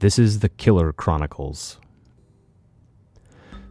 This is the Killer Chronicles.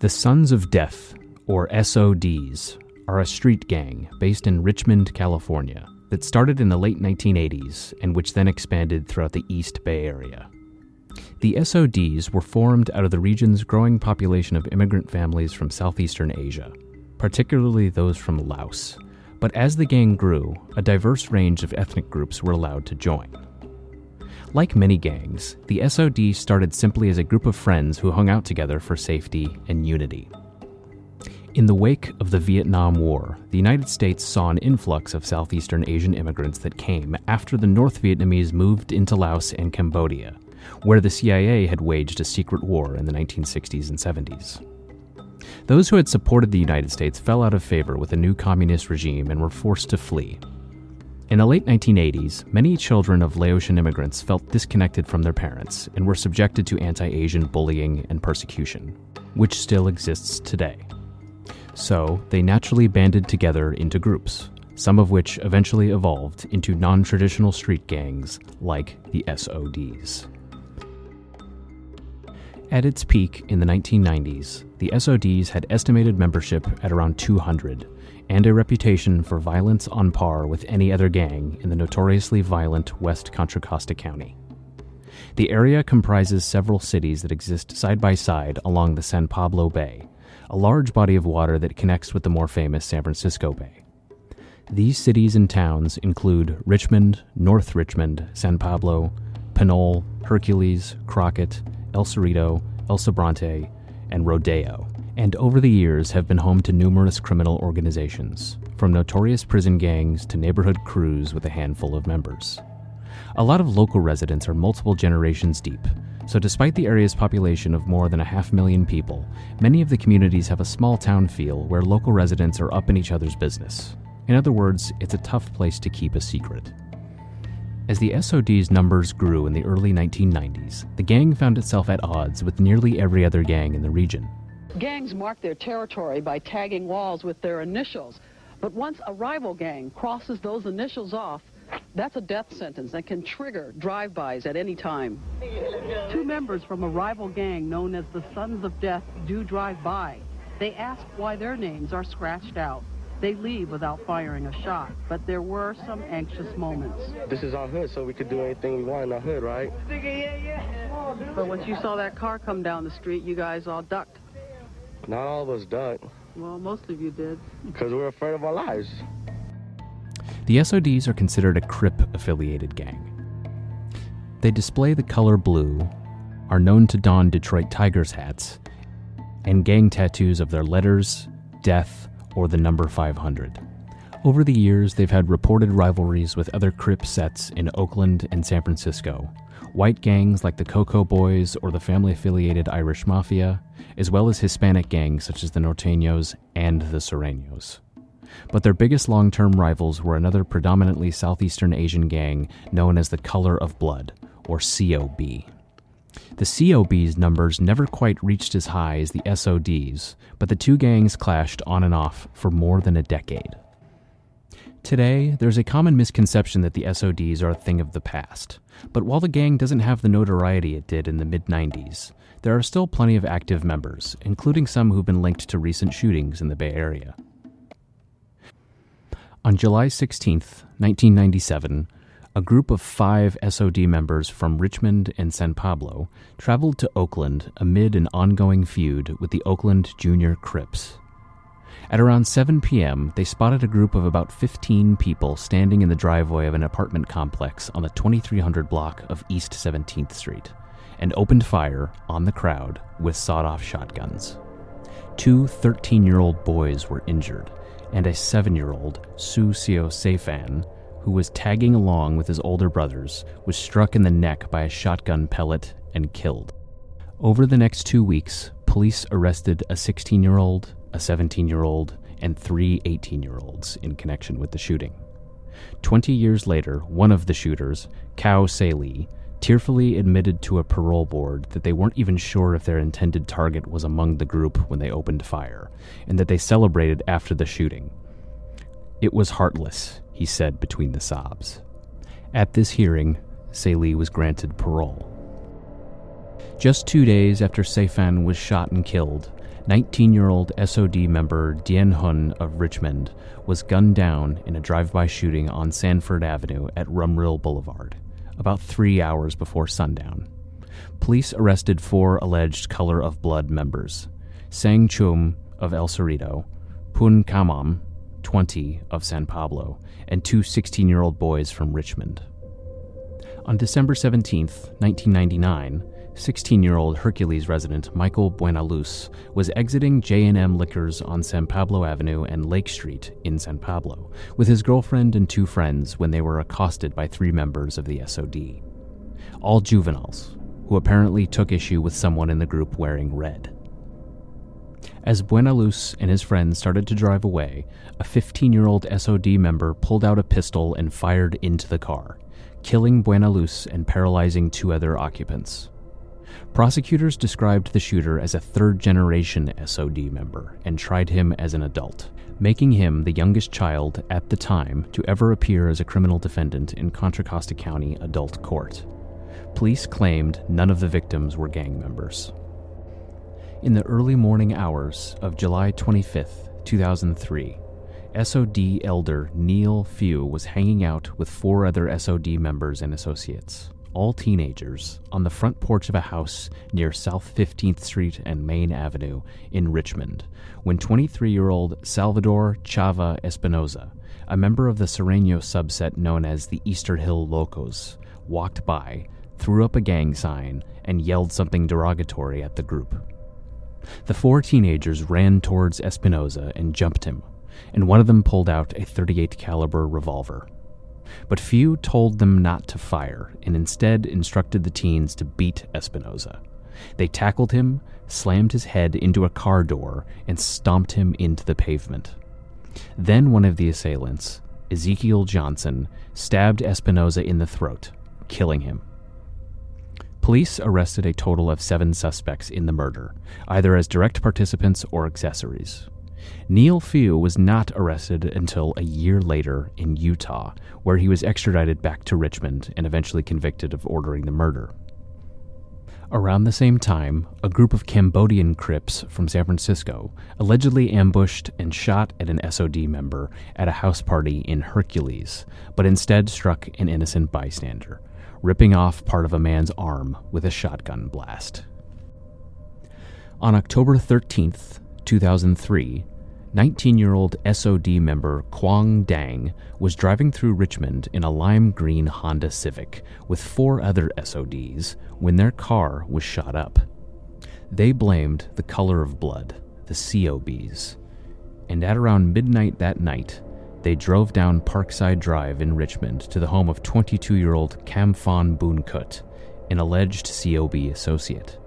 The Sons of Death, or SODs, are a street gang based in Richmond, California, that started in the late 1980s and which then expanded throughout the East Bay Area. The SODs were formed out of the region's growing population of immigrant families from southeastern Asia, particularly those from Laos. But as the gang grew, a diverse range of ethnic groups were allowed to join. Like many gangs, the SOD started simply as a group of friends who hung out together for safety and unity. In the wake of the Vietnam War, the United States saw an influx of Southeastern Asian immigrants that came after the North Vietnamese moved into Laos and Cambodia, where the CIA had waged a secret war in the 1960s and 70s. Those who had supported the United States fell out of favor with the new communist regime and were forced to flee, in the late 1980s, many children of Laotian immigrants felt disconnected from their parents and were subjected to anti Asian bullying and persecution, which still exists today. So, they naturally banded together into groups, some of which eventually evolved into non traditional street gangs like the SODs. At its peak in the 1990s, the SODs had estimated membership at around 200 and a reputation for violence on par with any other gang in the notoriously violent West Contra Costa County. The area comprises several cities that exist side by side along the San Pablo Bay, a large body of water that connects with the more famous San Francisco Bay. These cities and towns include Richmond, North Richmond, San Pablo, Pinole, Hercules, Crockett, El Cerrito, El Sobrante, and Rodeo and over the years have been home to numerous criminal organizations, from notorious prison gangs to neighborhood crews with a handful of members. A lot of local residents are multiple generations deep, so despite the area's population of more than a half million people, many of the communities have a small town feel where local residents are up in each other's business. In other words, it's a tough place to keep a secret. As the SOD's numbers grew in the early 1990s, the gang found itself at odds with nearly every other gang in the region. Gangs mark their territory by tagging walls with their initials. But once a rival gang crosses those initials off, that's a death sentence that can trigger drive-bys at any time. Two members from a rival gang known as the Sons of Death do drive by. They ask why their names are scratched out. They leave without firing a shot, but there were some anxious moments. This is our hood, so we could do anything we want in our hood, right? But once you saw that car come down the street, you guys all ducked. Not all of us ducked. Well, most of you did. Because we're afraid of our lives. The SODs are considered a Crip affiliated gang. They display the color blue, are known to don Detroit Tigers hats, and gang tattoos of their letters, death, or the number 500. Over the years, they've had reported rivalries with other Crip sets in Oakland and San Francisco, white gangs like the Cocoa Boys or the family affiliated Irish Mafia, as well as Hispanic gangs such as the Norteños and the Sureños. But their biggest long term rivals were another predominantly Southeastern Asian gang known as the Color of Blood, or COB. The COB's numbers never quite reached as high as the SOD's, but the two gangs clashed on and off for more than a decade. Today, there's a common misconception that the SODs are a thing of the past. But while the gang doesn't have the notoriety it did in the mid 90s, there are still plenty of active members, including some who've been linked to recent shootings in the Bay Area. On July 16, 1997, a group of five SOD members from Richmond and San Pablo traveled to Oakland amid an ongoing feud with the Oakland Junior Crips. At around 7 p.m., they spotted a group of about 15 people standing in the driveway of an apartment complex on the 2300 block of East 17th Street and opened fire on the crowd with sawed off shotguns. Two 13 year old boys were injured, and a 7 year old, Su Seo Seifan, who was tagging along with his older brothers, was struck in the neck by a shotgun pellet and killed. Over the next two weeks, police arrested a 16 year old, a 17 year old, and three 18 year olds in connection with the shooting. Twenty years later, one of the shooters, Kao Se Lee, tearfully admitted to a parole board that they weren't even sure if their intended target was among the group when they opened fire, and that they celebrated after the shooting. It was heartless, he said between the sobs. At this hearing, Se Lee was granted parole. Just two days after Seifan was shot and killed, 19 year old SOD member Dien Hun of Richmond was gunned down in a drive by shooting on Sanford Avenue at Rumrill Boulevard, about three hours before sundown. Police arrested four alleged Color of Blood members Sang Chum of El Cerrito, Pun Kamam, 20, of San Pablo, and two 16 year old boys from Richmond. On December 17, 1999, 16-year-old Hercules resident Michael Buenaluz was exiting J&M Liquors on San Pablo Avenue and Lake Street in San Pablo with his girlfriend and two friends when they were accosted by three members of the SOD. All juveniles, who apparently took issue with someone in the group wearing red. As Buenaluz and his friends started to drive away, a 15 year old SOD member pulled out a pistol and fired into the car, killing Buenaluz and paralyzing two other occupants. Prosecutors described the shooter as a third generation SOD member and tried him as an adult, making him the youngest child at the time to ever appear as a criminal defendant in Contra Costa County adult court. Police claimed none of the victims were gang members. In the early morning hours of July 25, 2003, SOD elder Neil Few was hanging out with four other SOD members and associates all teenagers, on the front porch of a house near South 15th Street and Main Avenue in Richmond when 23 year old Salvador Chava Espinoza, a member of the Sureño subset known as the Easter Hill Locos, walked by, threw up a gang sign, and yelled something derogatory at the group. The four teenagers ran towards Espinoza and jumped him, and one of them pulled out a 38 caliber revolver but few told them not to fire and instead instructed the teens to beat Espinoza. They tackled him, slammed his head into a car door, and stomped him into the pavement. Then one of the assailants, Ezekiel Johnson, stabbed Espinoza in the throat, killing him. Police arrested a total of seven suspects in the murder, either as direct participants or accessories. Neil Few was not arrested until a year later in Utah, where he was extradited back to Richmond and eventually convicted of ordering the murder. Around the same time, a group of Cambodian Crips from San Francisco allegedly ambushed and shot at an SOD member at a house party in Hercules, but instead struck an innocent bystander, ripping off part of a man's arm with a shotgun blast. On October 13th, 2003, 19 year old SOD member Quang Dang was driving through Richmond in a lime green Honda Civic with four other SODs when their car was shot up. They blamed the color of blood, the COBs, and at around midnight that night, they drove down Parkside Drive in Richmond to the home of 22 year old Kamphon Boonkut, an alleged COB associate.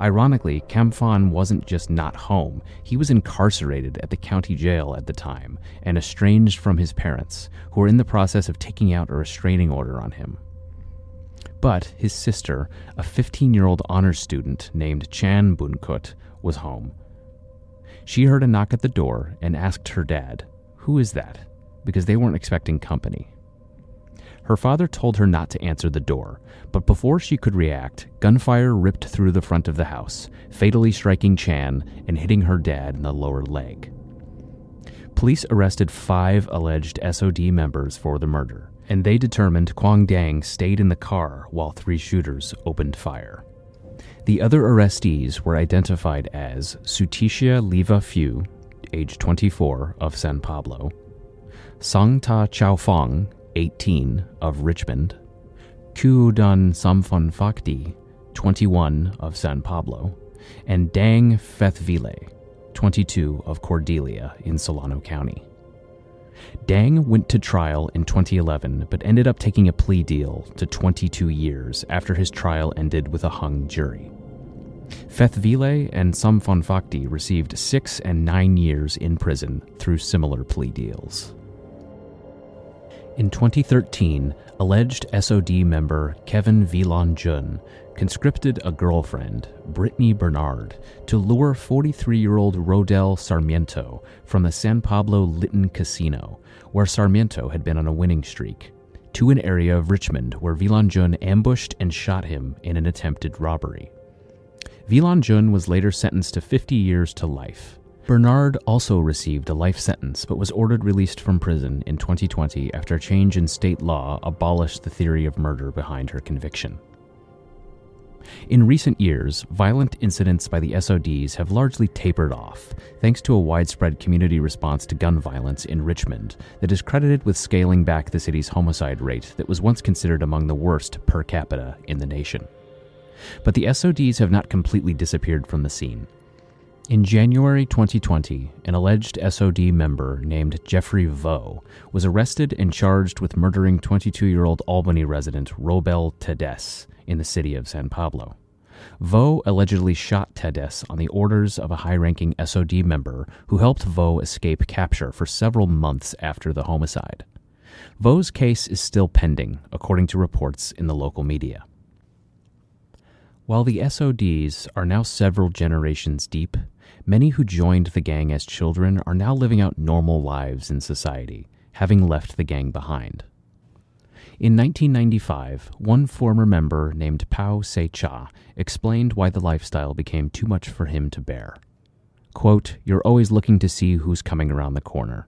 Ironically, Kamphon wasn't just not home, he was incarcerated at the county jail at the time and estranged from his parents, who were in the process of taking out a restraining order on him. But his sister, a 15 year old honors student named Chan Boonkut, was home. She heard a knock at the door and asked her dad, Who is that? because they weren't expecting company. Her father told her not to answer the door, but before she could react, gunfire ripped through the front of the house, fatally striking Chan and hitting her dad in the lower leg. Police arrested five alleged SOD members for the murder, and they determined Quang Dang stayed in the car while three shooters opened fire. The other arrestees were identified as Sutisha Leva Few, age 24, of San Pablo, Sangta Chaofong, 18, of Richmond, Kuudan Samphon Phakdi, 21, of San Pablo, and Dang Fethvile, 22, of Cordelia in Solano County. Dang went to trial in 2011 but ended up taking a plea deal to 22 years after his trial ended with a hung jury. Fethvile and Samphon Phakdi received six and nine years in prison through similar plea deals. In 2013, alleged SOD member Kevin Vilon Jun conscripted a girlfriend, Brittany Bernard, to lure 43 year old Rodel Sarmiento from the San Pablo Lytton Casino, where Sarmiento had been on a winning streak, to an area of Richmond where Vilan Jun ambushed and shot him in an attempted robbery. Vilan Jun was later sentenced to 50 years to life. Bernard also received a life sentence but was ordered released from prison in 2020 after a change in state law abolished the theory of murder behind her conviction. In recent years, violent incidents by the SODs have largely tapered off, thanks to a widespread community response to gun violence in Richmond that is credited with scaling back the city's homicide rate that was once considered among the worst per capita in the nation. But the SODs have not completely disappeared from the scene. In January 2020, an alleged SOD member named Jeffrey Vo was arrested and charged with murdering 22 year old Albany resident Robel Tedes in the city of San Pablo. Vo allegedly shot Tedes on the orders of a high ranking SOD member who helped Vo escape capture for several months after the homicide. Vo's case is still pending, according to reports in the local media. While the SODs are now several generations deep, many who joined the gang as children are now living out normal lives in society, having left the gang behind. In 1995, one former member named Pao Se Cha explained why the lifestyle became too much for him to bear. Quote, You're always looking to see who's coming around the corner.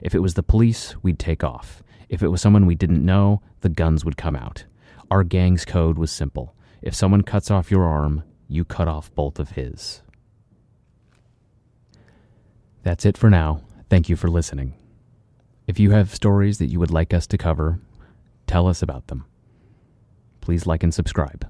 If it was the police, we'd take off. If it was someone we didn't know, the guns would come out. Our gang's code was simple. If someone cuts off your arm, you cut off both of his. That's it for now. Thank you for listening. If you have stories that you would like us to cover, tell us about them. Please like and subscribe.